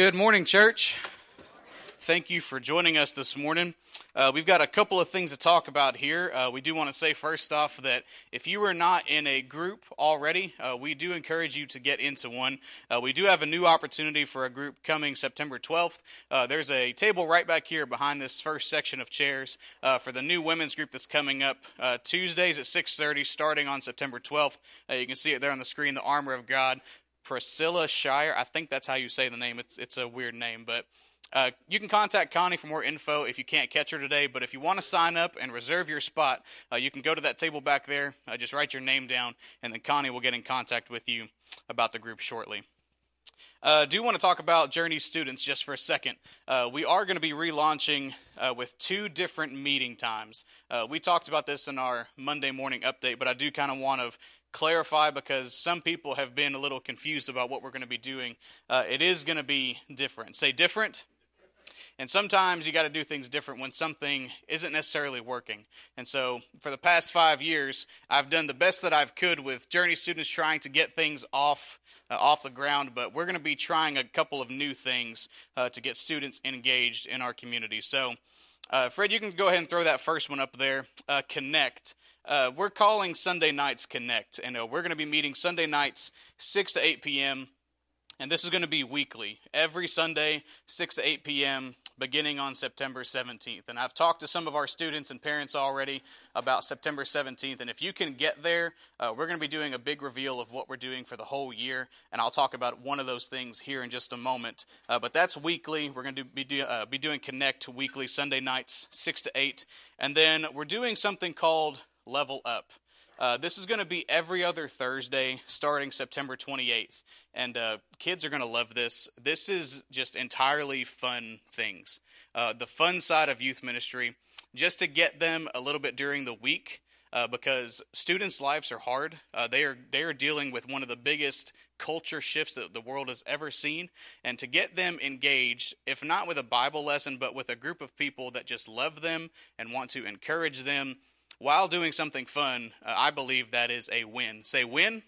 Good morning, church. Thank you for joining us this morning. Uh, we've got a couple of things to talk about here. Uh, we do want to say first off that if you are not in a group already, uh, we do encourage you to get into one. Uh, we do have a new opportunity for a group coming September 12th. Uh, there's a table right back here behind this first section of chairs uh, for the new women's group that's coming up Tuesdays at 6:30, starting on September 12th. you can see it there on the screen. The Armor of God. Priscilla Shire. I think that's how you say the name. It's it's a weird name, but uh, you can contact Connie for more info if you can't catch her today. But if you want to sign up and reserve your spot, uh, you can go to that table back there. Uh, just write your name down, and then Connie will get in contact with you about the group shortly. Uh, do want to talk about Journey students just for a second. Uh, we are going to be relaunching uh, with two different meeting times. Uh, we talked about this in our Monday morning update, but I do kind of want to clarify because some people have been a little confused about what we're going to be doing. Uh, it is going to be different. Say different. And sometimes you got to do things different when something isn't necessarily working. And so, for the past five years, I've done the best that I've could with Journey students trying to get things off uh, off the ground. But we're going to be trying a couple of new things uh, to get students engaged in our community. So, uh, Fred, you can go ahead and throw that first one up there. Uh, connect. Uh, we're calling Sunday nights Connect, and uh, we're going to be meeting Sunday nights, 6 to 8 p.m. And this is going to be weekly, every Sunday, 6 to 8 p.m., beginning on September 17th. And I've talked to some of our students and parents already about September 17th. And if you can get there, uh, we're going to be doing a big reveal of what we're doing for the whole year. And I'll talk about one of those things here in just a moment. Uh, but that's weekly. We're going to be, do, uh, be doing Connect weekly, Sunday nights, 6 to 8. And then we're doing something called Level Up. Uh, this is going to be every other Thursday starting September 28th. And uh, kids are going to love this. This is just entirely fun things. Uh, the fun side of youth ministry, just to get them a little bit during the week. Uh, because students' lives are hard. Uh, they are they are dealing with one of the biggest culture shifts that the world has ever seen, and to get them engaged, if not with a Bible lesson, but with a group of people that just love them and want to encourage them while doing something fun, uh, I believe that is a win. Say win.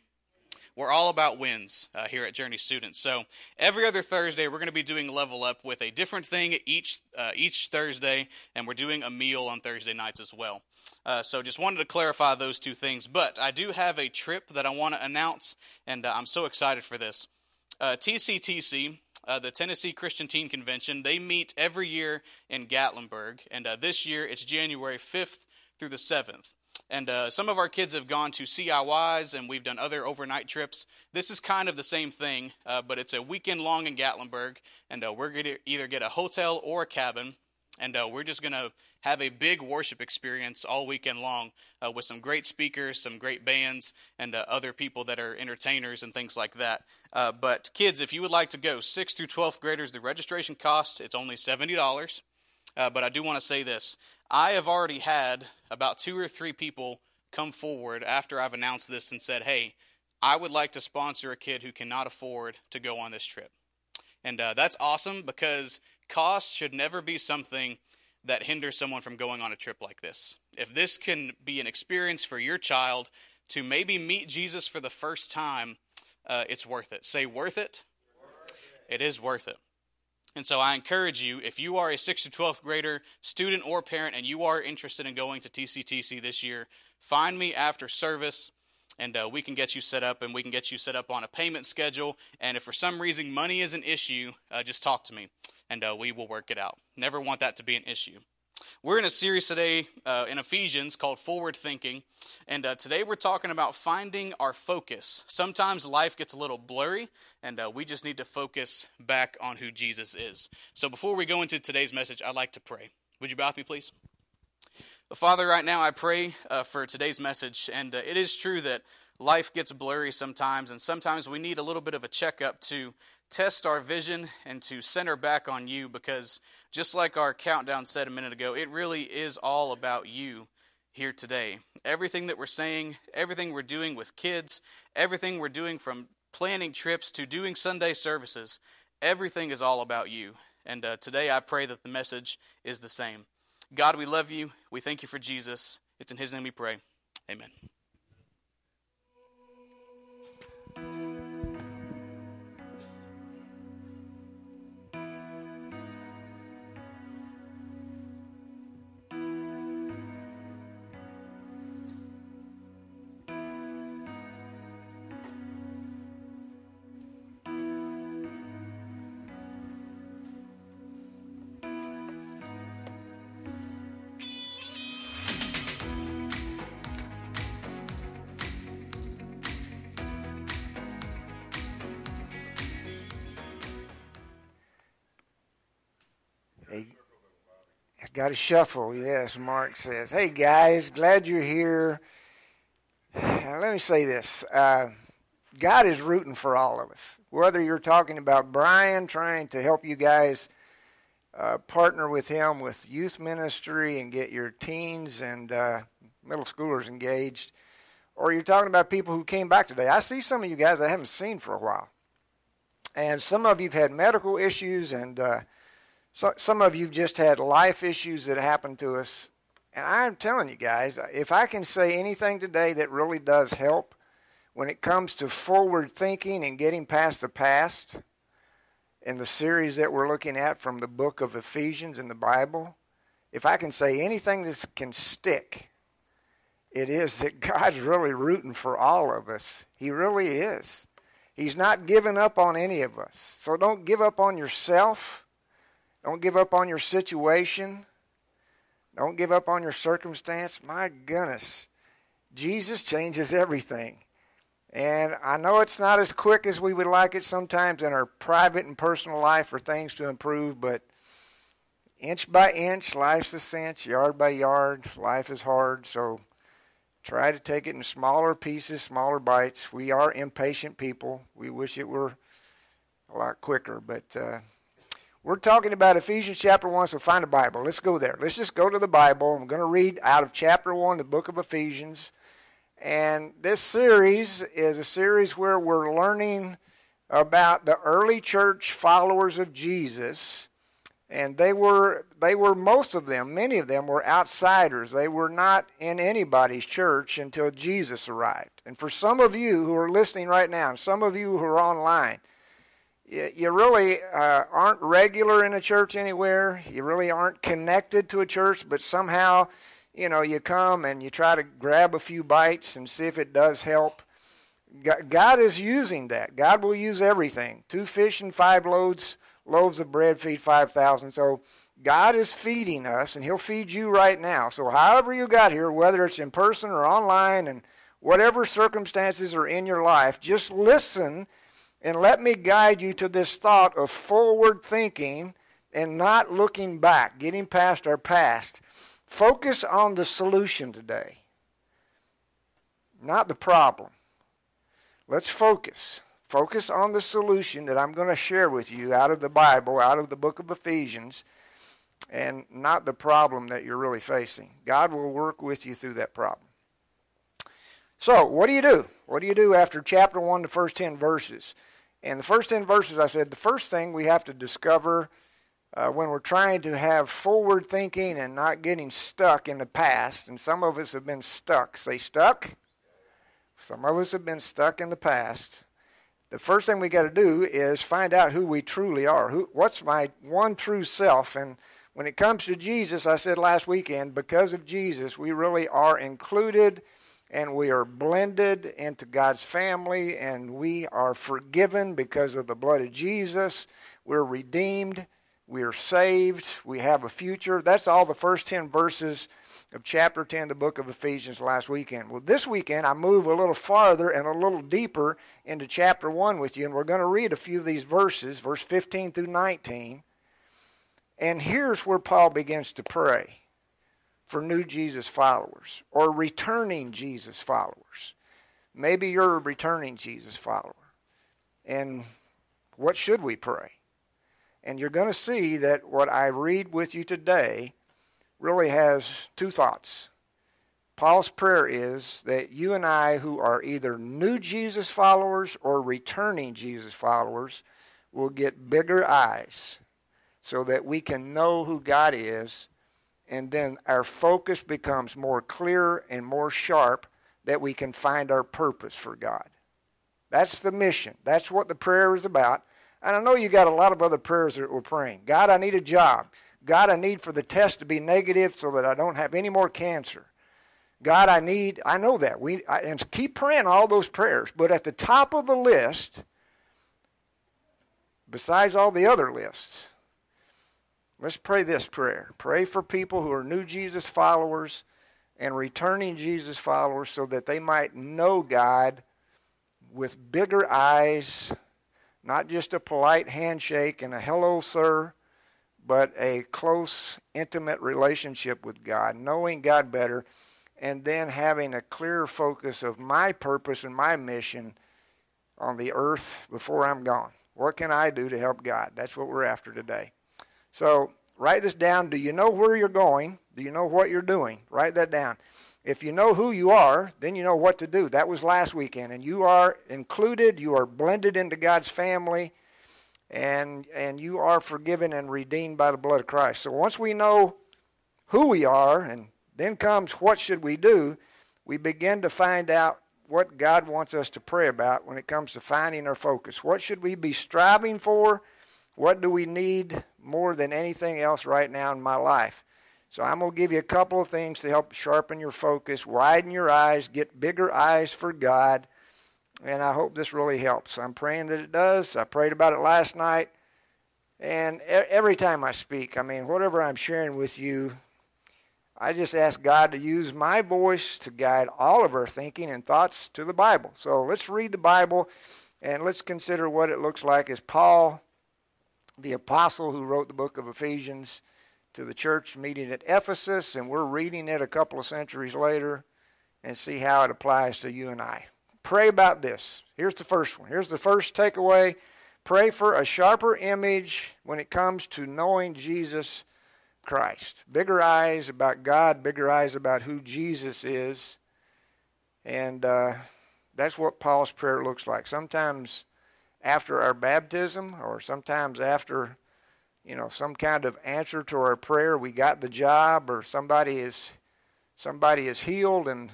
We're all about wins uh, here at Journey Students. So every other Thursday, we're going to be doing Level Up with a different thing each uh, each Thursday, and we're doing a meal on Thursday nights as well. Uh, so just wanted to clarify those two things. But I do have a trip that I want to announce, and uh, I'm so excited for this. TCTC, uh, the Tennessee Christian Teen Convention, they meet every year in Gatlinburg, and uh, this year it's January 5th through the 7th. And uh, some of our kids have gone to CIYs, and we've done other overnight trips. This is kind of the same thing, uh, but it's a weekend long in Gatlinburg, and uh, we're going to either get a hotel or a cabin, and uh, we're just going to have a big worship experience all weekend long uh, with some great speakers, some great bands, and uh, other people that are entertainers and things like that. but kids, if you would like to go, 6th through 12th graders, the registration cost, it's only $70. but I do want to say this I have already had about two or three people come forward after I've announced this and said, hey, I would like to sponsor a kid who cannot afford to go on this trip. And uh, that's awesome because cost should never be something that hinders someone from going on a trip like this. If this can be an experience for your child to maybe meet Jesus for the first time, uh, it's worth it. Say, worth it? Worth it. It is worth it. And so I encourage you, if you are a 6th to 12th grader, student or parent, and you are interested in going to TCTC this year, find me after service and uh, we can get you set up and we can get you set up on a payment schedule. And if for some reason money is an issue, uh, just talk to me and uh, we will work it out. Never want that to be an issue. We're in a series today uh, in Ephesians called Forward Thinking. And uh, today we're talking about finding our focus. Sometimes life gets a little blurry, and uh, we just need to focus back on who Jesus is. So before we go into today's message, I'd like to pray. Would you bow with me, please? Father, right now I pray uh, for today's message. And uh, it is true that life gets blurry sometimes, and sometimes we need a little bit of a checkup to test our vision and to center back on you because just like our countdown said a minute ago, it really is all about you here today. Everything that we're saying, everything we're doing with kids, everything we're doing from planning trips to doing Sunday services, everything is all about you. And uh, today I pray that the message is the same. God, we love you. We thank you for Jesus. It's in his name we pray. Amen. Got to shuffle, yes, Mark says. Hey, guys, glad you're here. Let me say this uh, God is rooting for all of us. Whether you're talking about Brian trying to help you guys uh, partner with him with youth ministry and get your teens and uh, middle schoolers engaged, or you're talking about people who came back today. I see some of you guys I haven't seen for a while. And some of you've had medical issues and uh, so, some of you just had life issues that happened to us. And I'm telling you guys, if I can say anything today that really does help when it comes to forward thinking and getting past the past in the series that we're looking at from the book of Ephesians in the Bible, if I can say anything that can stick, it is that God's really rooting for all of us. He really is. He's not giving up on any of us. So don't give up on yourself. Don't give up on your situation. Don't give up on your circumstance. My goodness, Jesus changes everything. And I know it's not as quick as we would like it sometimes in our private and personal life for things to improve, but inch by inch, life's a cinch, yard by yard, life is hard. So try to take it in smaller pieces, smaller bites. We are impatient people. We wish it were a lot quicker, but uh, we're talking about Ephesians chapter 1, so find a Bible. Let's go there. Let's just go to the Bible. I'm going to read out of chapter 1, the book of Ephesians. And this series is a series where we're learning about the early church followers of Jesus. And they were, they were most of them, many of them were outsiders. They were not in anybody's church until Jesus arrived. And for some of you who are listening right now, and some of you who are online, you really uh, aren't regular in a church anywhere. You really aren't connected to a church, but somehow, you know, you come and you try to grab a few bites and see if it does help. God is using that. God will use everything. Two fish and five loaves, loaves of bread feed 5,000. So God is feeding us, and He'll feed you right now. So however you got here, whether it's in person or online, and whatever circumstances are in your life, just listen and let me guide you to this thought of forward thinking and not looking back, getting past our past. Focus on the solution today, not the problem. Let's focus. Focus on the solution that I'm going to share with you out of the Bible, out of the book of Ephesians, and not the problem that you're really facing. God will work with you through that problem. So, what do you do? What do you do after chapter 1, the first 10 verses? And the first 10 verses, I said, the first thing we have to discover uh, when we're trying to have forward thinking and not getting stuck in the past, and some of us have been stuck. Say stuck? Some of us have been stuck in the past. The first thing we got to do is find out who we truly are. Who, what's my one true self? And when it comes to Jesus, I said last weekend, because of Jesus, we really are included and we are blended into God's family and we are forgiven because of the blood of Jesus. We're redeemed. We are saved. We have a future. That's all the first 10 verses of chapter 10, the book of Ephesians, last weekend. Well, this weekend I move a little farther and a little deeper into chapter 1 with you, and we're going to read a few of these verses, verse 15 through 19. And here's where Paul begins to pray for new Jesus followers or returning Jesus followers. Maybe you're a returning Jesus follower. And what should we pray? And you're going to see that what I read with you today really has two thoughts. Paul's prayer is that you and I, who are either new Jesus followers or returning Jesus followers, will get bigger eyes so that we can know who God is and then our focus becomes more clear and more sharp that we can find our purpose for God. That's the mission. That's what the prayer is about. And I know you got a lot of other prayers that we're praying. God, I need a job. God, I need for the test to be negative so that I don't have any more cancer. God, I need, I know that. We, I, and keep praying all those prayers. But at the top of the list, besides all the other lists, Let's pray this prayer. Pray for people who are new Jesus followers and returning Jesus followers so that they might know God with bigger eyes, not just a polite handshake and a hello, sir, but a close, intimate relationship with God, knowing God better, and then having a clear focus of my purpose and my mission on the earth before I'm gone. What can I do to help God? That's what we're after today. So write this down. Do you know where you're going? Do you know what you're doing? Write that down. If you know who you are, then you know what to do. That was last weekend, and you are included. You are blended into God's family, and and you are forgiven and redeemed by the blood of Christ. So once we know who we are, and then comes what should we do, we begin to find out what God wants us to pray about when it comes to finding our focus. What should we be striving for? What do we need more than anything else right now in my life? So I'm going to give you a couple of things to help sharpen your focus, widen your eyes, get bigger eyes for God, and I hope this really helps. I'm praying that it does. I prayed about it last night, and every time I speak, I mean, whatever I'm sharing with you, I just ask God to use my voice to guide all of our thinking and thoughts to the Bible. So let's read the Bible and let's consider what it looks like as Paul, the apostle who wrote the book of Ephesians, to the church meeting at Ephesus, and we're reading it a couple of centuries later and see how it applies to you and I. Pray about this. Here's the first one. Here's the first takeaway. Pray for a sharper image when it comes to knowing Jesus Christ. Bigger eyes about God, bigger eyes about who Jesus is. And uh, that's what Paul's prayer looks like. Sometimes after our baptism, or sometimes after you know, some kind of answer to our prayer. We got the job, or somebody is somebody is healed, and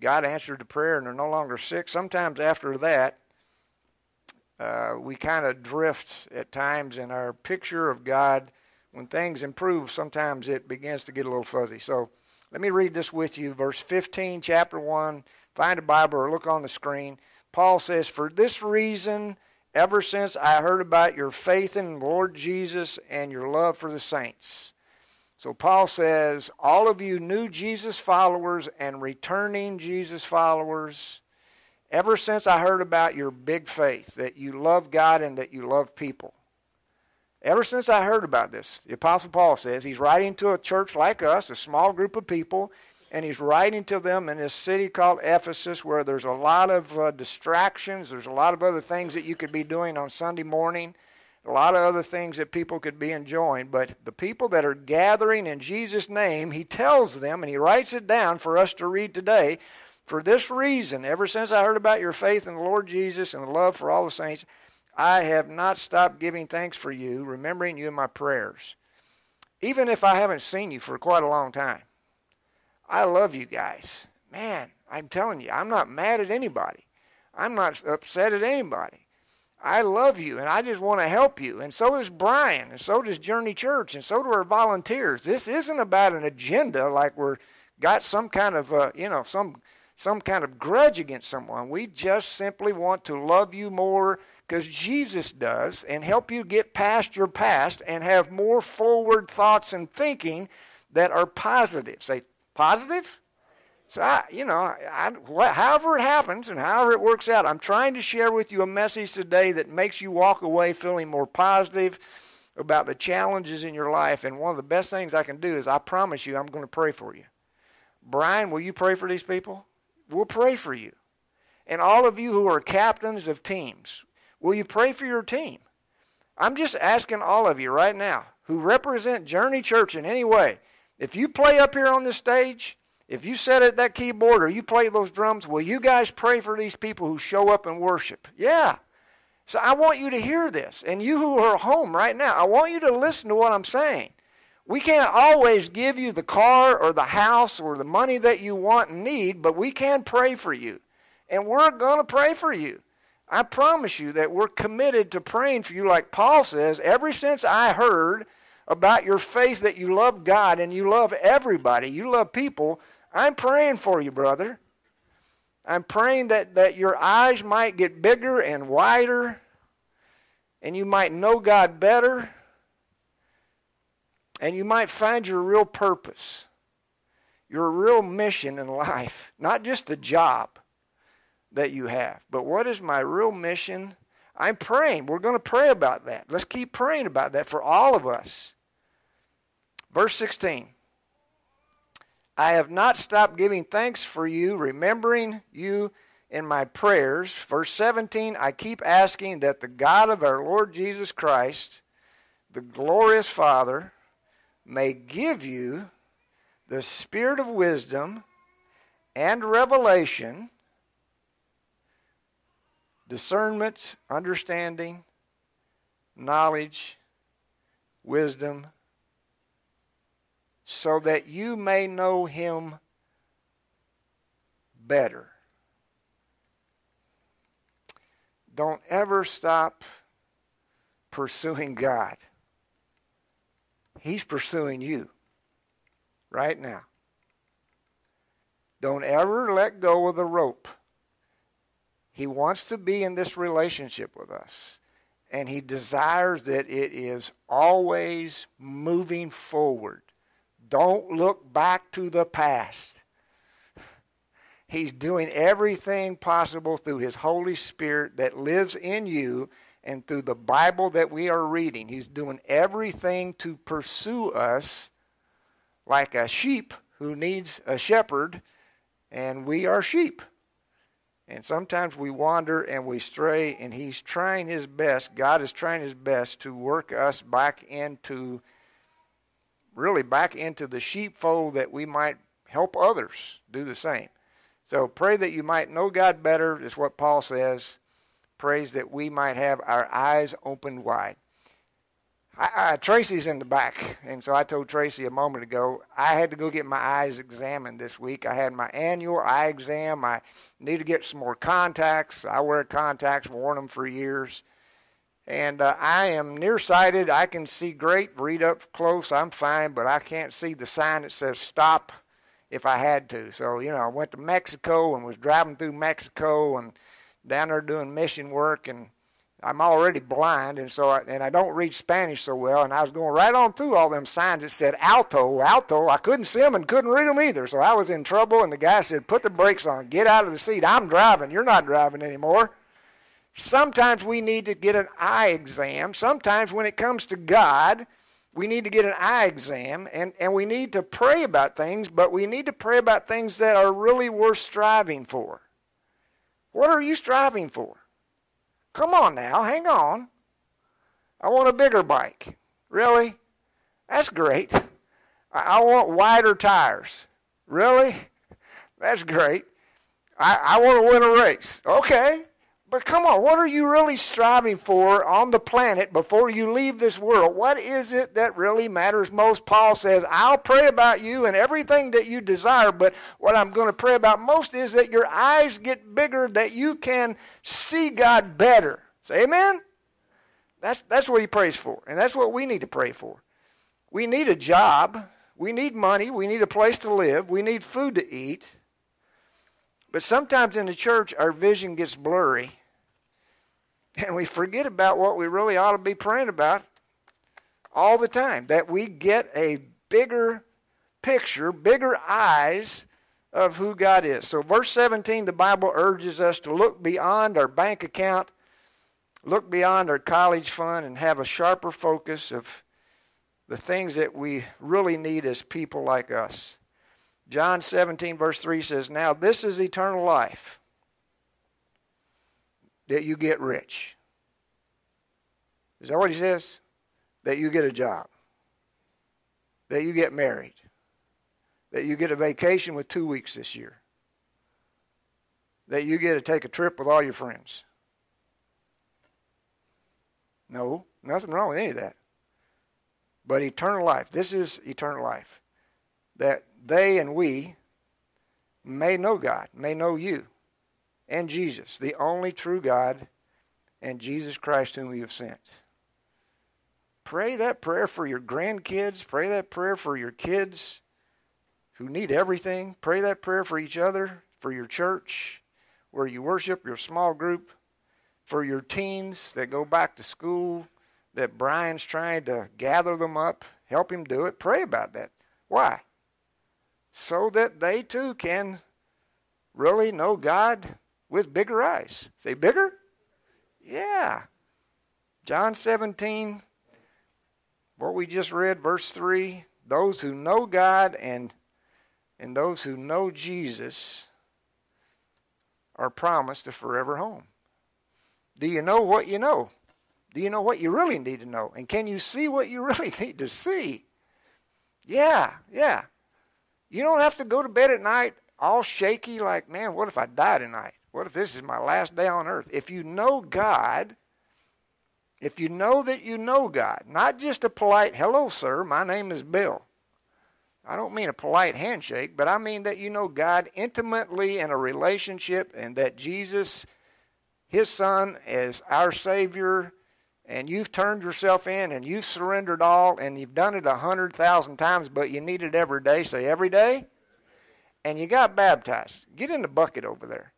God answered the prayer, and they're no longer sick. Sometimes after that, uh, we kind of drift at times in our picture of God. When things improve, sometimes it begins to get a little fuzzy. So let me read this with you. Verse 15, chapter 1. Find a Bible or look on the screen. Paul says, For this reason, ever since I heard about your faith in Lord Jesus and your love for the saints. So Paul says, all of you new Jesus followers and returning Jesus followers, ever since I heard about your big faith, that you love God and that you love people. Ever since I heard about this, the Apostle Paul says, he's writing to a church like us, a small group of people, and he's writing to them in this city called Ephesus where there's a lot of uh, distractions. There's a lot of other things that you could be doing on Sunday morning, a lot of other things that people could be enjoying. But the people that are gathering in Jesus' name, he tells them, and he writes it down for us to read today. For this reason, ever since I heard about your faith in the Lord Jesus and the love for all the saints, I have not stopped giving thanks for you, remembering you in my prayers. Even if I haven't seen you for quite a long time. I love you guys. Man, I'm telling you, I'm not mad at anybody. I'm not upset at anybody. I love you and I just want to help you. And so does Brian, and so does Journey Church, and so do our volunteers. This isn't about an agenda like we're got some kind of uh, you know some some kind of grudge against someone. We just simply want to love you more because Jesus does and help you get past your past and have more forward thoughts and thinking that are positive. Say Positive? So, I, you know, I, however it happens and however it works out, I'm trying to share with you a message today that makes you walk away feeling more positive about the challenges in your life. And one of the best things I can do is I promise you I'm going to pray for you. Brian, will you pray for these people? We'll pray for you. And all of you who are captains of teams, will you pray for your team? I'm just asking all of you right now who represent Journey Church in any way if you play up here on this stage, if you sit at that keyboard or you play those drums, will you guys pray for these people who show up and worship? Yeah. So I want you to hear this. And you who are home right now, I want you to listen to what I'm saying. We can't always give you the car or the house or the money that you want and need, but we can pray for you. And we're going to pray for you. I promise you that we're committed to praying for you, like Paul says, ever since I heard about your faith that you love God and you love everybody, you love people, I'm praying for you, brother. I'm praying that, that your eyes might get bigger and wider and you might know God better and you might find your real purpose, your real mission in life, not just the job that you have, but what is my real mission? I'm praying. We're going to pray about that. Let's keep praying about that for all of us. Verse 16 I have not stopped giving thanks for you, remembering you in my prayers. Verse 17 I keep asking that the God of our Lord Jesus Christ, the glorious Father, may give you the spirit of wisdom and revelation, discernment, understanding, knowledge, wisdom, so that you may know him better. Don't ever stop pursuing God. He's pursuing you right now. Don't ever let go of the rope. He wants to be in this relationship with us. And he desires that it is always moving forward. Don't look back to the past. He's doing everything possible through His Holy Spirit that lives in you and through the Bible that we are reading. He's doing everything to pursue us like a sheep who needs a shepherd, and we are sheep. And sometimes we wander and we stray, and He's trying His best, God is trying His best to work us back into really back into the sheepfold that we might help others do the same. So pray that you might know God better, is what Paul says. Prays that we might have our eyes opened wide. I, I, Tracy's in the back, and so I told Tracy a moment ago I had to go get my eyes examined this week. I had my annual eye exam. I need to get some more contacts. I wear contacts, worn them for years. And uh, I am nearsighted. I can see great, read up close. I'm fine, but I can't see the sign that says stop if I had to. So, you know, I went to Mexico and was driving through Mexico and down there doing mission work and I'm already blind and so I, and I don't read Spanish so well and I was going right on through all them signs that said alto alto I couldn't see them and couldn't read them either so I was in trouble and the guy said put the brakes on get out of the seat I'm driving you're not driving anymore Sometimes we need to get an eye exam. Sometimes when it comes to God, we need to get an eye exam and, and we need to pray about things, but we need to pray about things that are really worth striving for. What are you striving for? Come on now, hang on. I want a bigger bike. Really? That's great. I, want wider tires. Really? That's great. I, I want to win a race. Okay. But come on, what are you really striving for on the planet before you leave this world? What is it that really matters most? Paul says, I'll pray about you and everything that you desire, but what I'm going to pray about most is that your eyes get bigger, that you can see God better. Say amen? That's, that's what he prays for, and that's what we need to pray for. We need a job, we need money, we need a place to live, we need food to eat. But sometimes in the church, our vision gets blurry and we forget about what we really ought to be praying about all the time that we get a bigger picture, bigger eyes of who God is. So, verse 17, the Bible urges us to look beyond our bank account, look beyond our college fund, and have a sharper focus of the things that we really need as people like us. John 17, verse 3 says, Now this is eternal life that you get rich. Is that what he says? That you get a job. That you get married. That you get a vacation with two weeks this year. That you get to take a trip with all your friends. No, nothing wrong with any of that. But eternal life. This is eternal life. That they and we may know God, may know you and Jesus, the only true God, and Jesus Christ, whom you have sent. Pray that prayer for your grandkids. Pray that prayer for your kids who need everything. Pray that prayer for each other, for your church, where you worship, your small group, for your teens that go back to school, that Brian's trying to gather them up. Help him do it. Pray about that. Why? So that they too can really know God with bigger eyes. Say bigger? Yeah. John 17, what we just read, verse 3 Those who know God and and those who know Jesus are promised a forever home. Do you know what you know? Do you know what you really need to know? And can you see what you really need to see? Yeah, yeah. You don't have to go to bed at night all shaky, like, man, what if I die tonight? What if this is my last day on earth? If you know God, if you know that you know God, not just a polite, hello, sir, my name is Bill. I don't mean a polite handshake, but I mean that you know God intimately in a relationship and that Jesus, His Son, is our Savior, and you've turned yourself in and you've surrendered all and you've done it a hundred thousand times, but you need it every day. Say, every day? And you got baptized. Get in the bucket over there.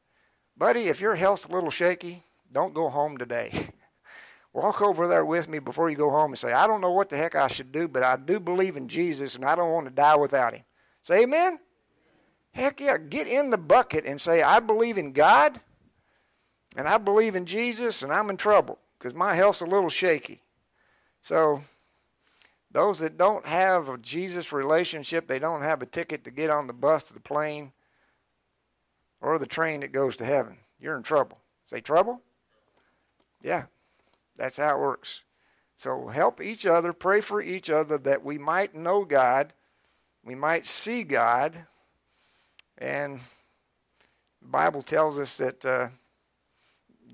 Buddy, if your health's a little shaky, don't go home today. Walk over there with me before you go home and say, I don't know what the heck I should do, but I do believe in Jesus and I don't want to die without him. Say amen? Heck yeah, get in the bucket and say, I believe in God and I believe in Jesus and I'm in trouble because my health's a little shaky. So, those that don't have a Jesus relationship, they don't have a ticket to get on the bus to the plane or the train that goes to heaven. You're in trouble. Say trouble? Yeah, that's how it works. So help each other, pray for each other that we might know God, we might see God, and the Bible tells us that uh,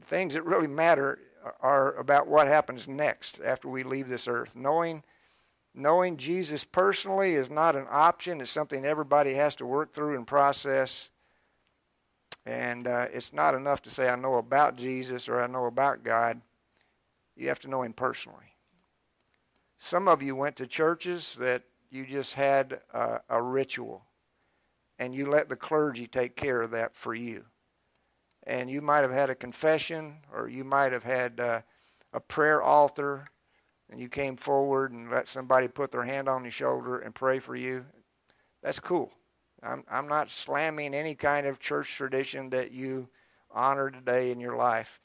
things that really matter are about what happens next after we leave this earth. Knowing knowing Jesus personally is not an option; it's something everybody has to work through and process. And uh, it's not enough to say I know about Jesus or I know about God. You have to know Him personally. Some of you went to churches that you just had uh, a ritual, and you let the clergy take care of that for you. And you might have had a confession, or you might have had uh, a prayer altar, and you came forward and let somebody put their hand on your shoulder and pray for you. That's cool. I'm, I'm not slamming any kind of church tradition that you honor today in your life.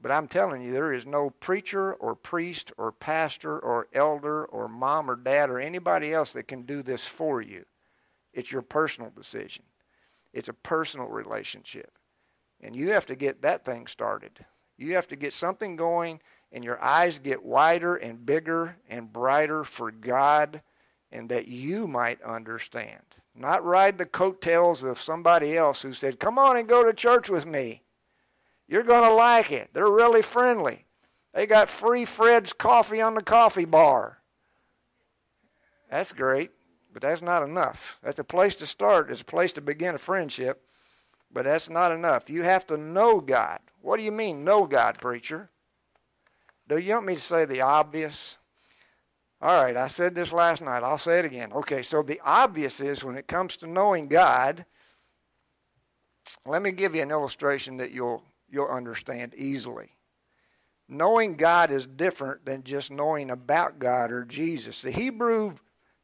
But I'm telling you, there is no preacher or priest or pastor or elder or mom or dad or anybody else that can do this for you. It's your personal decision, it's a personal relationship. And you have to get that thing started. You have to get something going, and your eyes get wider and bigger and brighter for God, and that you might understand. Not ride the coattails of somebody else who said, Come on and go to church with me. You're going to like it. They're really friendly. They got free Fred's coffee on the coffee bar. That's great, but that's not enough. That's a place to start. It's a place to begin a friendship, but that's not enough. You have to know God. What do you mean, know God, preacher? Do you want me to say the obvious? All right, I said this last night. I'll say it again. Okay, so the obvious is when it comes to knowing God, let me give you an illustration that you'll you'll understand easily. Knowing God is different than just knowing about God or Jesus. The Hebrew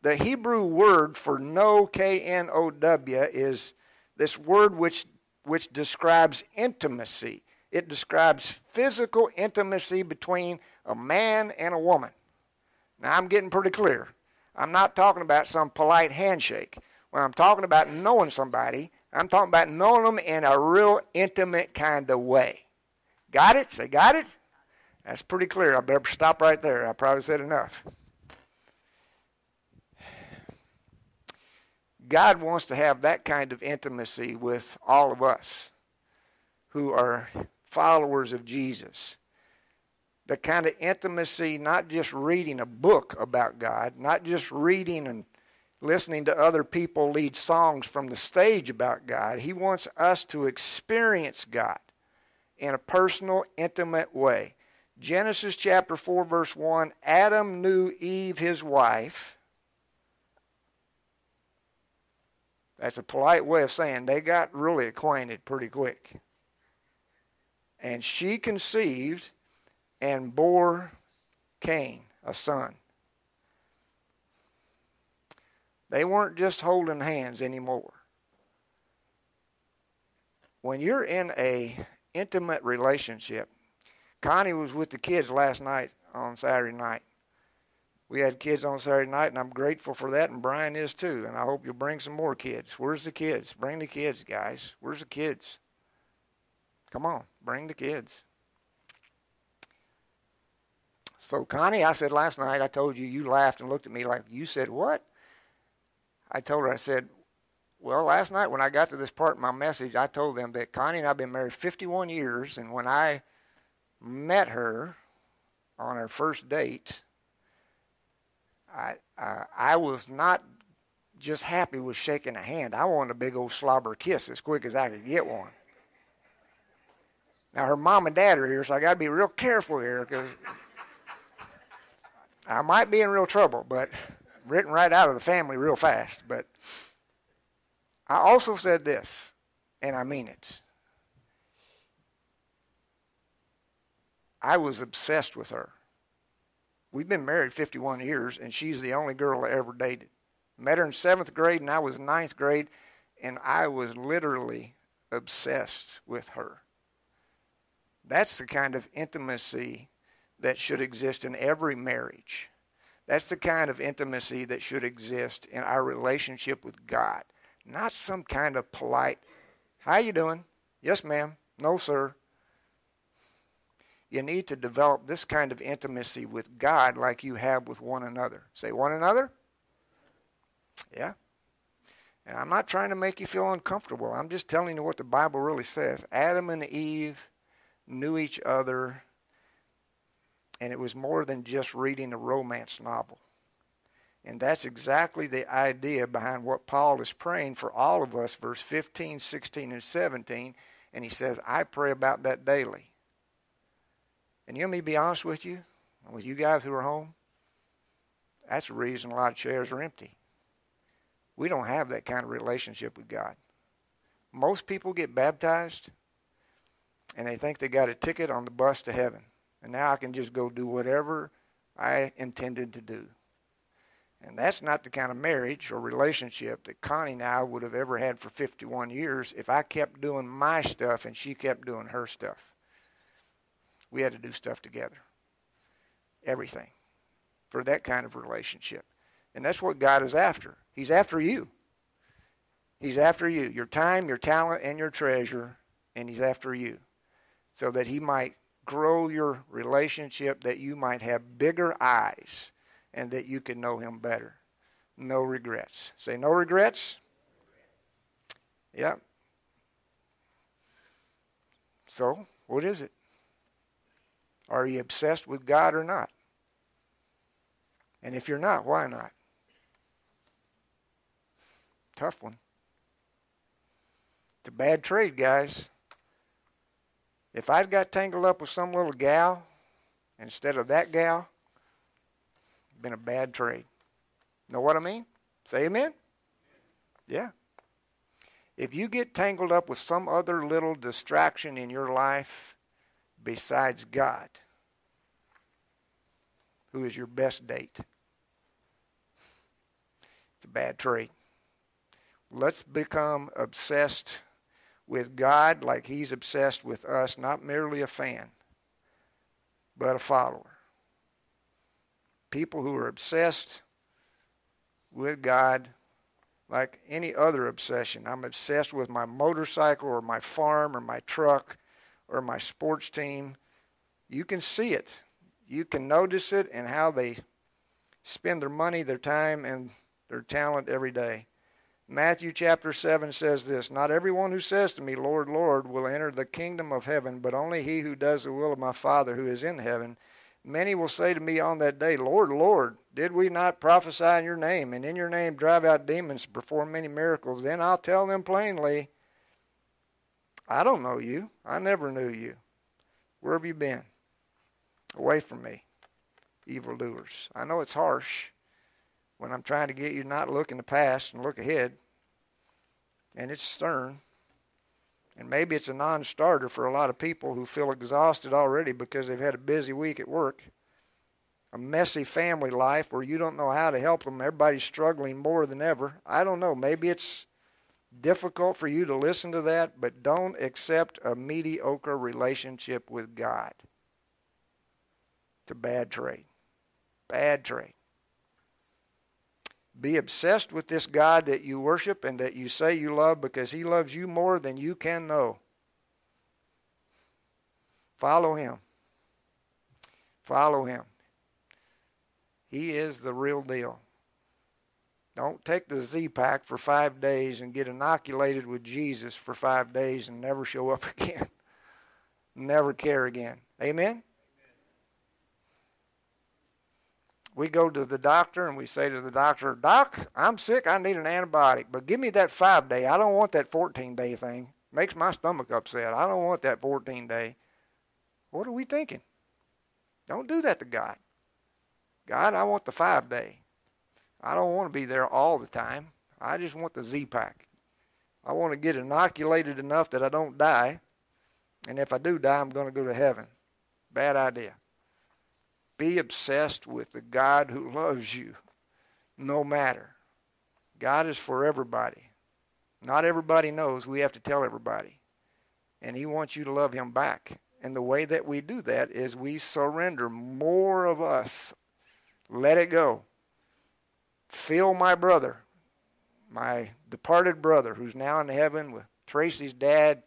the Hebrew word for know K N O W is this word which which describes intimacy. It describes physical intimacy between a man and a woman. Now I'm getting pretty clear. I'm not talking about some polite handshake. When I'm talking about knowing somebody, I'm talking about knowing them in a real intimate kind of way. Got it? Say, got it? That's pretty clear. I better stop right there. I probably said enough. God wants to have that kind of intimacy with all of us who are followers of Jesus. The kind of intimacy, not just reading a book about God, not just reading and listening to other people lead songs from the stage about God. He wants us to experience God in a personal, intimate way. Genesis chapter 4, verse 1 Adam knew Eve, his wife. That's a polite way of saying they got really acquainted pretty quick. And she conceived and bore Cain, a son. They weren't just holding hands anymore. When you're in a intimate relationship, Connie was with the kids last night on Saturday night. We had kids on Saturday night, and I'm grateful for that, and Brian is too. And I hope you'll bring some more kids. Where's the kids? Bring the kids, guys. Where's the kids? Come on, bring the kids. So, Connie, I said last night, I told you, you laughed and looked at me like, you said what? I told her, I said, well, last night when I got to this part of my message, I told them that Connie and I have been married 51 years, and when I met her on our first date, I, uh, I was not just happy with shaking a hand. I wanted a big old slobber kiss as quick as I could get one. Now, her mom and dad are here, so I got to be real careful here because I might be in real trouble, but written right out of the family real fast. But I also said this, and I mean it. I was obsessed with her. We've been married 51 years, and she's the only girl I ever dated. Met her in seventh grade, and I was ninth grade, and I was literally obsessed with her. That's the kind of intimacy that should exist in every marriage. That's the kind of intimacy that should exist in our relationship with God. Not some kind of polite, how you doing? Yes, ma'am. No, sir you need to develop this kind of intimacy with God like you have with one another. Say, one another? Yeah. And I'm not trying to make you feel uncomfortable. I'm just telling you what the Bible really says. Adam and Eve knew each other, and it was more than just reading a romance novel. And that's exactly the idea behind what Paul is praying for all of us, verse 15, 16, and 17. And he says, I pray about that daily. And you me be honest with you, with you guys who are home, that's the reason a lot of chairs are empty. We don't have that kind of relationship with God. Most people get baptized and they think they got a ticket on the bus to heaven. And now I can just go do whatever I intended to do. And that's not the kind of marriage or relationship that Connie and I would have ever had for 51 years if I kept doing my stuff and she kept doing her stuff. We had to do stuff together. Everything. For that kind of relationship. And that's what God is after. He's after you. He's after you. Your time, your talent, and your treasure. And He's after you. So that He might grow your relationship, that you might have bigger eyes, and that you can know Him better. No regrets. Say, no regrets? Yeah. So, what is it? Are you obsessed with God or not? And if you're not, why not? Tough one. It's a bad trade, guys. If I'd got tangled up with some little gal instead of that gal, been a bad trade. Know what I mean? Say amen? Yeah. If you get tangled up with some other little distraction in your life, besides God? Who is your best date? It's a bad trade. Let's become obsessed with God like He's obsessed with us, not merely a fan, but a follower. People who are obsessed with God like any other obsession. I'm obsessed with my motorcycle or my farm or my truck or my sports team, you can see it. You can notice it and how they spend their money, their time, and their talent every day. Matthew chapter 7 says this Not everyone who says to me, Lord, Lord, will enter the kingdom of heaven, but only he who does the will of my Father who is in heaven. Many will say to me on that day, Lord, Lord, did we not prophesy in your name, and in your name drive out demons, perform many miracles? Then I'll tell them plainly, I don't know you. I never knew you. Where have you been? Away from me, evildoers. I know it's harsh when I'm trying to get you not look in the past and look ahead. And it's stern. And maybe it's a non starter for a lot of people who feel exhausted already because they've had a busy week at work, a messy family life where you don't know how to help them. Everybody's struggling more than ever. I don't know. Maybe it's difficult for you to listen to that, but don't accept a mediocre relationship with God. It's a bad trade. Bad trade. Be obsessed with this God that you worship and that you say you love because he loves you more than you can know. Follow him. Follow him. He is the real deal. Don't take the Z pack for five days and get inoculated with Jesus for five days and never show up again. never care again. Amen? We go to the doctor and we say to the doctor, Doc, I'm sick. I need an antibiotic, but give me that five day. I don't want that 14 day thing. Makes my stomach upset. I don't want that 14 day. What are we thinking? Don't do that to God. God, I want the five day. I don't want to be there all the time. I just want the Z pack. I want to get inoculated enough that I don't die. And if I do die, I'm going to go to heaven. Bad idea. Be obsessed with the God who loves you no matter. God is for everybody. Not everybody knows. We have to tell everybody. And He wants you to love Him back. And the way that we do that is we surrender more of us. Let it go. Phil, my brother, my departed brother, who's now in heaven with Tracy's dad,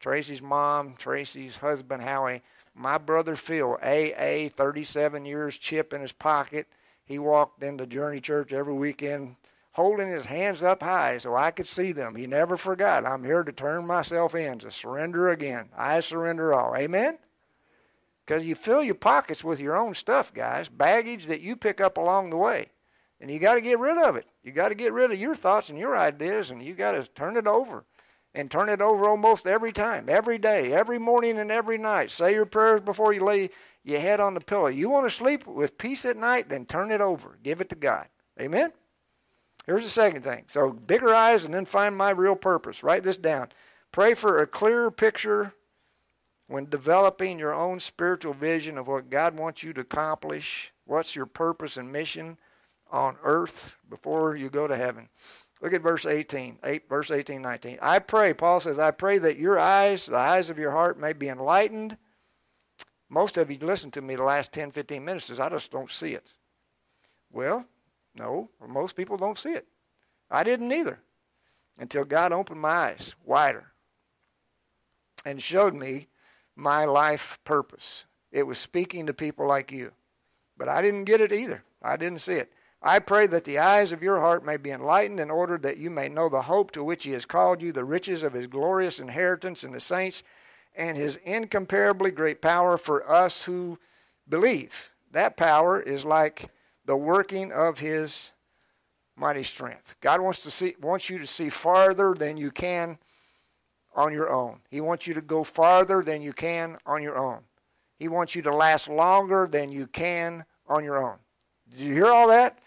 Tracy's mom, Tracy's husband, Howie. My brother Phil, AA, 37 years, chip in his pocket. He walked into Journey Church every weekend holding his hands up high so I could see them. He never forgot. I'm here to turn myself in, to surrender again. I surrender all. Amen? Because you fill your pockets with your own stuff, guys, baggage that you pick up along the way. And you got to get rid of it. You got to get rid of your thoughts and your ideas, and you got to turn it over. And turn it over almost every time, every day, every morning and every night. Say your prayers before you lay your head on the pillow. You want to sleep with peace at night, then turn it over. Give it to God. Amen? Here's the second thing. So, bigger eyes and then find my real purpose. Write this down. Pray for a clearer picture when developing your own spiritual vision of what God wants you to accomplish. What's your purpose and mission? on earth before you go to heaven. Look at verse 18, 8, verse 18, 19. I pray, Paul says, I pray that your eyes, the eyes of your heart, may be enlightened. Most of you listen to me the last 10, 15 minutes says, I just don't see it. Well, no, most people don't see it. I didn't either until God opened my eyes wider and showed me my life purpose. It was speaking to people like you. But I didn't get it either. I didn't see it. I pray that the eyes of your heart may be enlightened in order that you may know the hope to which he has called you, the riches of his glorious inheritance in the saints, and his incomparably great power for us who believe. That power is like the working of his mighty strength. God wants to see wants you to see farther than you can on your own. He wants you to go farther than you can on your own. He wants you to last longer than you can on your own. Did you hear all that?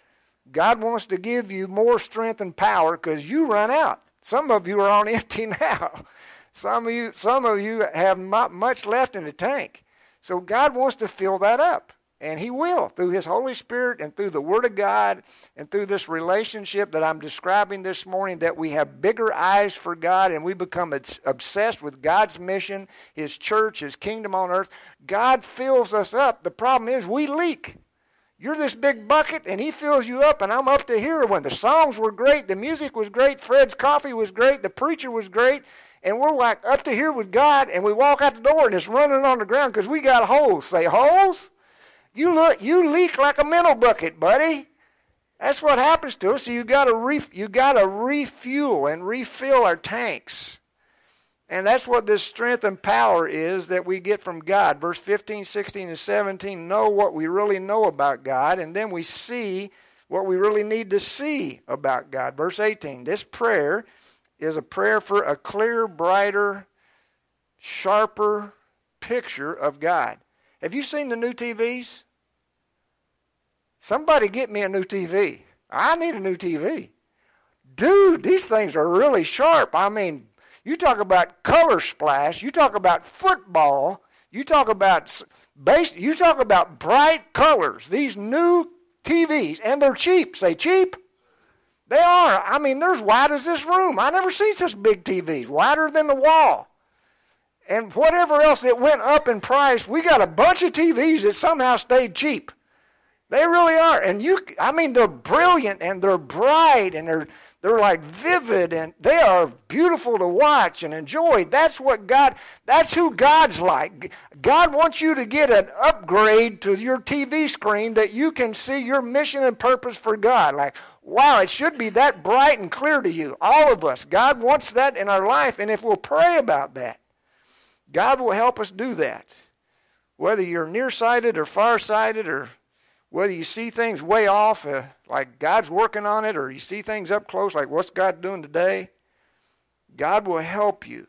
God wants to give you more strength and power because you run out. Some of you are on empty now. Some of you, some of you have not much left in the tank. So God wants to fill that up. And He will through His Holy Spirit and through the Word of God and through this relationship that I'm describing this morning, that we have bigger eyes for God and we become obsessed with God's mission, His church, His kingdom on earth. God fills us up. The problem is we leak. You're this big bucket, and he fills you up, and I'm up to here. When the songs were great, the music was great, Fred's coffee was great, the preacher was great, and we're like up to here with God, and we walk out the door, and it's running on the ground because we got holes. Say holes? You look, you leak like a mental bucket, buddy. That's what happens to us. So you got to re, you got to refuel and refill our tanks. And that's what this strength and power is that we get from God. Verse 15, 16, and 17 know what we really know about God, and then we see what we really need to see about God. Verse 18 this prayer is a prayer for a clear, brighter, sharper picture of God. Have you seen the new TVs? Somebody get me a new TV. I need a new TV. Dude, these things are really sharp. I mean, you talk about color splash. You talk about football. You talk about bass. You talk about bright colors. These new TVs, and they're cheap. Say cheap. They are. I mean, they're as wide as this room. I never seen such big TVs, wider than the wall. And whatever else that went up in price, we got a bunch of TVs that somehow stayed cheap. They really are. And you, I mean, they're brilliant and they're bright and they're, they're like vivid and they are beautiful to watch and enjoy. That's what God, that's who God's like. God wants you to get an upgrade to your TV screen that you can see your mission and purpose for God. Like, wow, it should be that bright and clear to you. All of us. God wants that in our life. And if we'll pray about that, God will help us do that. Whether you're nearsighted or farsighted or whether you see things way off, uh, like God's working on it, or you see things up close, like what's God doing today, God will help you.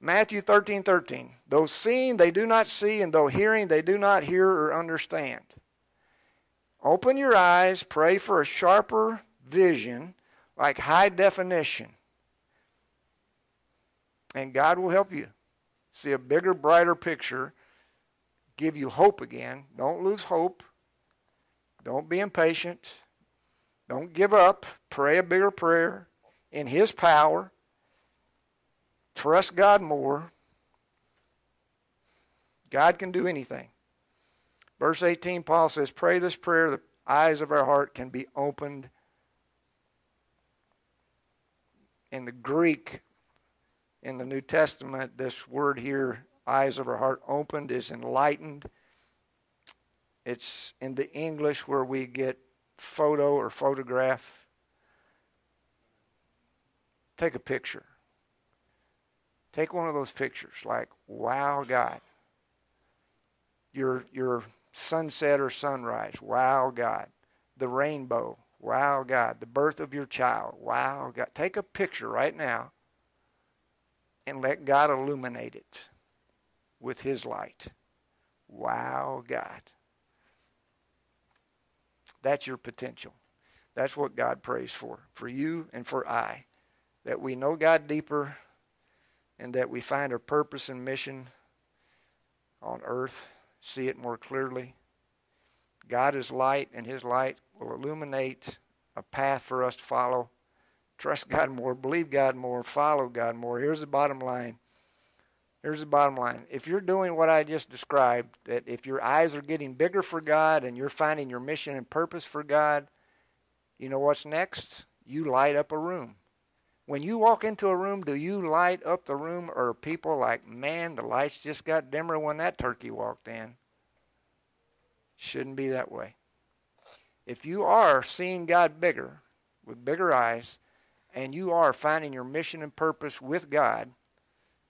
Matthew 13 13. Though seeing, they do not see, and though hearing, they do not hear or understand. Open your eyes, pray for a sharper vision, like high definition. And God will help you see a bigger, brighter picture, give you hope again. Don't lose hope. Don't be impatient. Don't give up. Pray a bigger prayer in His power. Trust God more. God can do anything. Verse 18, Paul says, Pray this prayer, the eyes of our heart can be opened. In the Greek, in the New Testament, this word here, eyes of our heart opened, is enlightened. It's in the English where we get photo or photograph. Take a picture. Take one of those pictures like, wow, God. Your, your sunset or sunrise, wow, God. The rainbow, wow, God. The birth of your child, wow, God. Take a picture right now and let God illuminate it with His light. Wow, God. That's your potential. That's what God prays for, for you and for I. That we know God deeper and that we find our purpose and mission on earth, see it more clearly. God is light, and His light will illuminate a path for us to follow. Trust God more, believe God more, follow God more. Here's the bottom line Here's the bottom line. If you're doing what I just described, that if your eyes are getting bigger for God and you're finding your mission and purpose for God, you know what's next? You light up a room. When you walk into a room, do you light up the room or people like, man, the lights just got dimmer when that turkey walked in? Shouldn't be that way. If you are seeing God bigger, with bigger eyes, and you are finding your mission and purpose with God,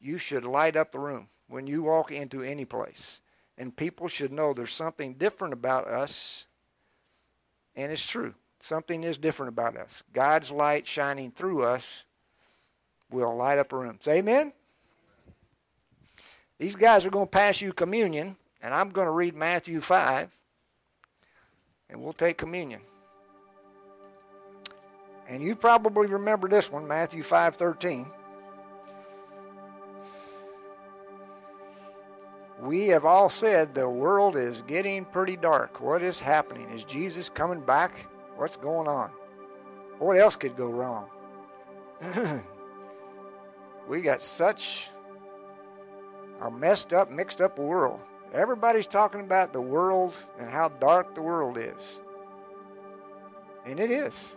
you should light up the room when you walk into any place. And people should know there's something different about us. And it's true. Something is different about us. God's light shining through us will light up a room. Say amen? These guys are going to pass you communion, and I'm going to read Matthew 5, and we'll take communion. And you probably remember this one, Matthew 5 13. We have all said the world is getting pretty dark. What is happening? Is Jesus coming back? What's going on? What else could go wrong? we got such a messed up, mixed up world. Everybody's talking about the world and how dark the world is. And it is.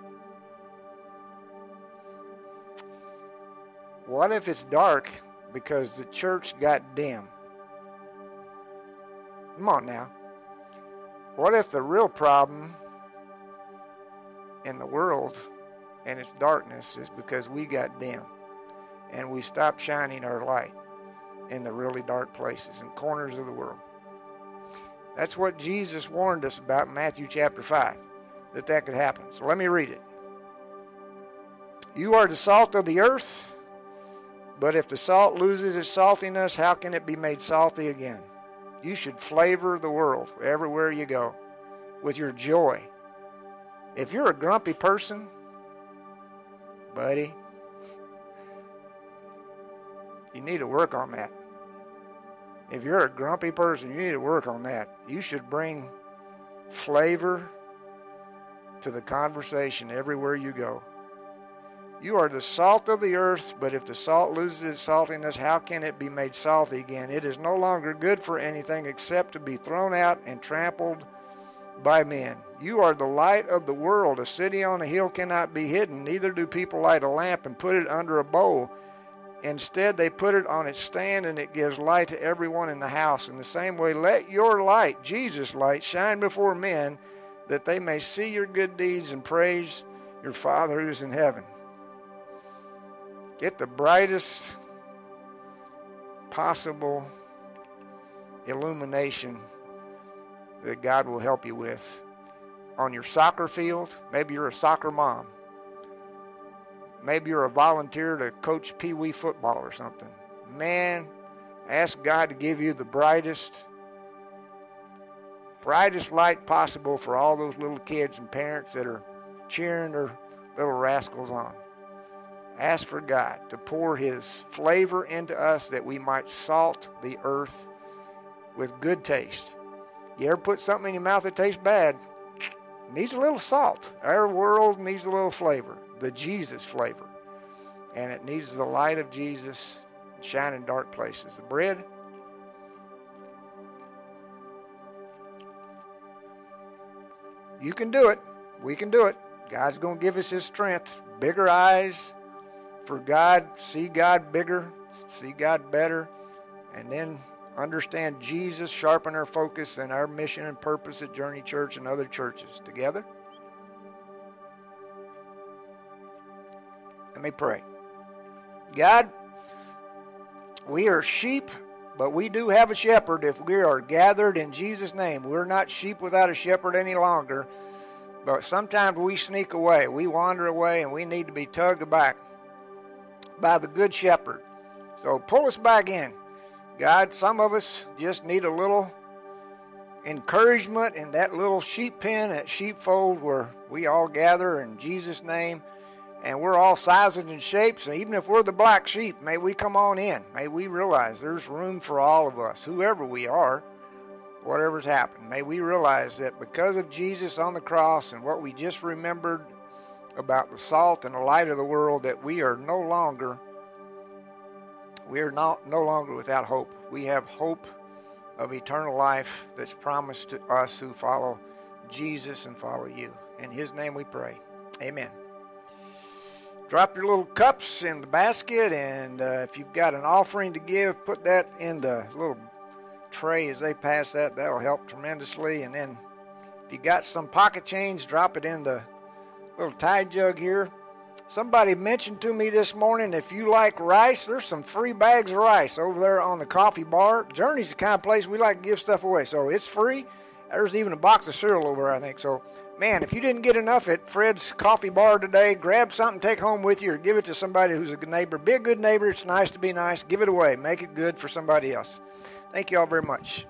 What if it's dark because the church got dim? Come on now. What if the real problem in the world and its darkness is because we got dim and we stopped shining our light in the really dark places and corners of the world? That's what Jesus warned us about in Matthew chapter 5, that that could happen. So let me read it. You are the salt of the earth, but if the salt loses its saltiness, how can it be made salty again? You should flavor the world everywhere you go with your joy. If you're a grumpy person, buddy, you need to work on that. If you're a grumpy person, you need to work on that. You should bring flavor to the conversation everywhere you go. You are the salt of the earth, but if the salt loses its saltiness, how can it be made salty again? It is no longer good for anything except to be thrown out and trampled by men. You are the light of the world. A city on a hill cannot be hidden. Neither do people light a lamp and put it under a bowl. Instead, they put it on its stand and it gives light to everyone in the house. In the same way, let your light, Jesus' light, shine before men that they may see your good deeds and praise your Father who is in heaven. Get the brightest possible illumination that God will help you with on your soccer field. Maybe you're a soccer mom. Maybe you're a volunteer to coach Pee Wee football or something. Man, ask God to give you the brightest, brightest light possible for all those little kids and parents that are cheering their little rascals on. Ask for God to pour His flavor into us that we might salt the earth with good taste. You ever put something in your mouth that tastes bad? Needs a little salt. Our world needs a little flavor, the Jesus flavor. And it needs the light of Jesus shine in dark places. The bread, you can do it. We can do it. God's going to give us His strength. Bigger eyes for God, see God bigger, see God better, and then understand Jesus, sharpen our focus and our mission and purpose at Journey Church and other churches. Together? Let me pray. God, we are sheep, but we do have a shepherd if we are gathered in Jesus' name. We're not sheep without a shepherd any longer, but sometimes we sneak away, we wander away, and we need to be tugged back by the good shepherd. So pull us back in. God, some of us just need a little encouragement in that little sheep pen, that sheepfold where we all gather in Jesus' name and we're all sizes and shapes. And even if we're the black sheep, may we come on in. May we realize there's room for all of us, whoever we are, whatever's happened. May we realize that because of Jesus on the cross and what we just remembered about the salt and the light of the world, that we are no longer we are not, no longer without hope. We have hope of eternal life that's promised to us who follow Jesus and follow you. In His name we pray. Amen. Drop your little cups in the basket, and uh, if you've got an offering to give, put that in the little tray as they pass that. That'll help tremendously. And then if you got some pocket change, drop it in the little tide jug here. Somebody mentioned to me this morning if you like rice, there's some free bags of rice over there on the coffee bar. Journey's the kind of place we like to give stuff away, so it's free. There's even a box of cereal over there, I think. So, man, if you didn't get enough at Fred's coffee bar today, grab something, take home with you, or give it to somebody who's a good neighbor. Be a good neighbor. It's nice to be nice. Give it away. Make it good for somebody else. Thank you all very much.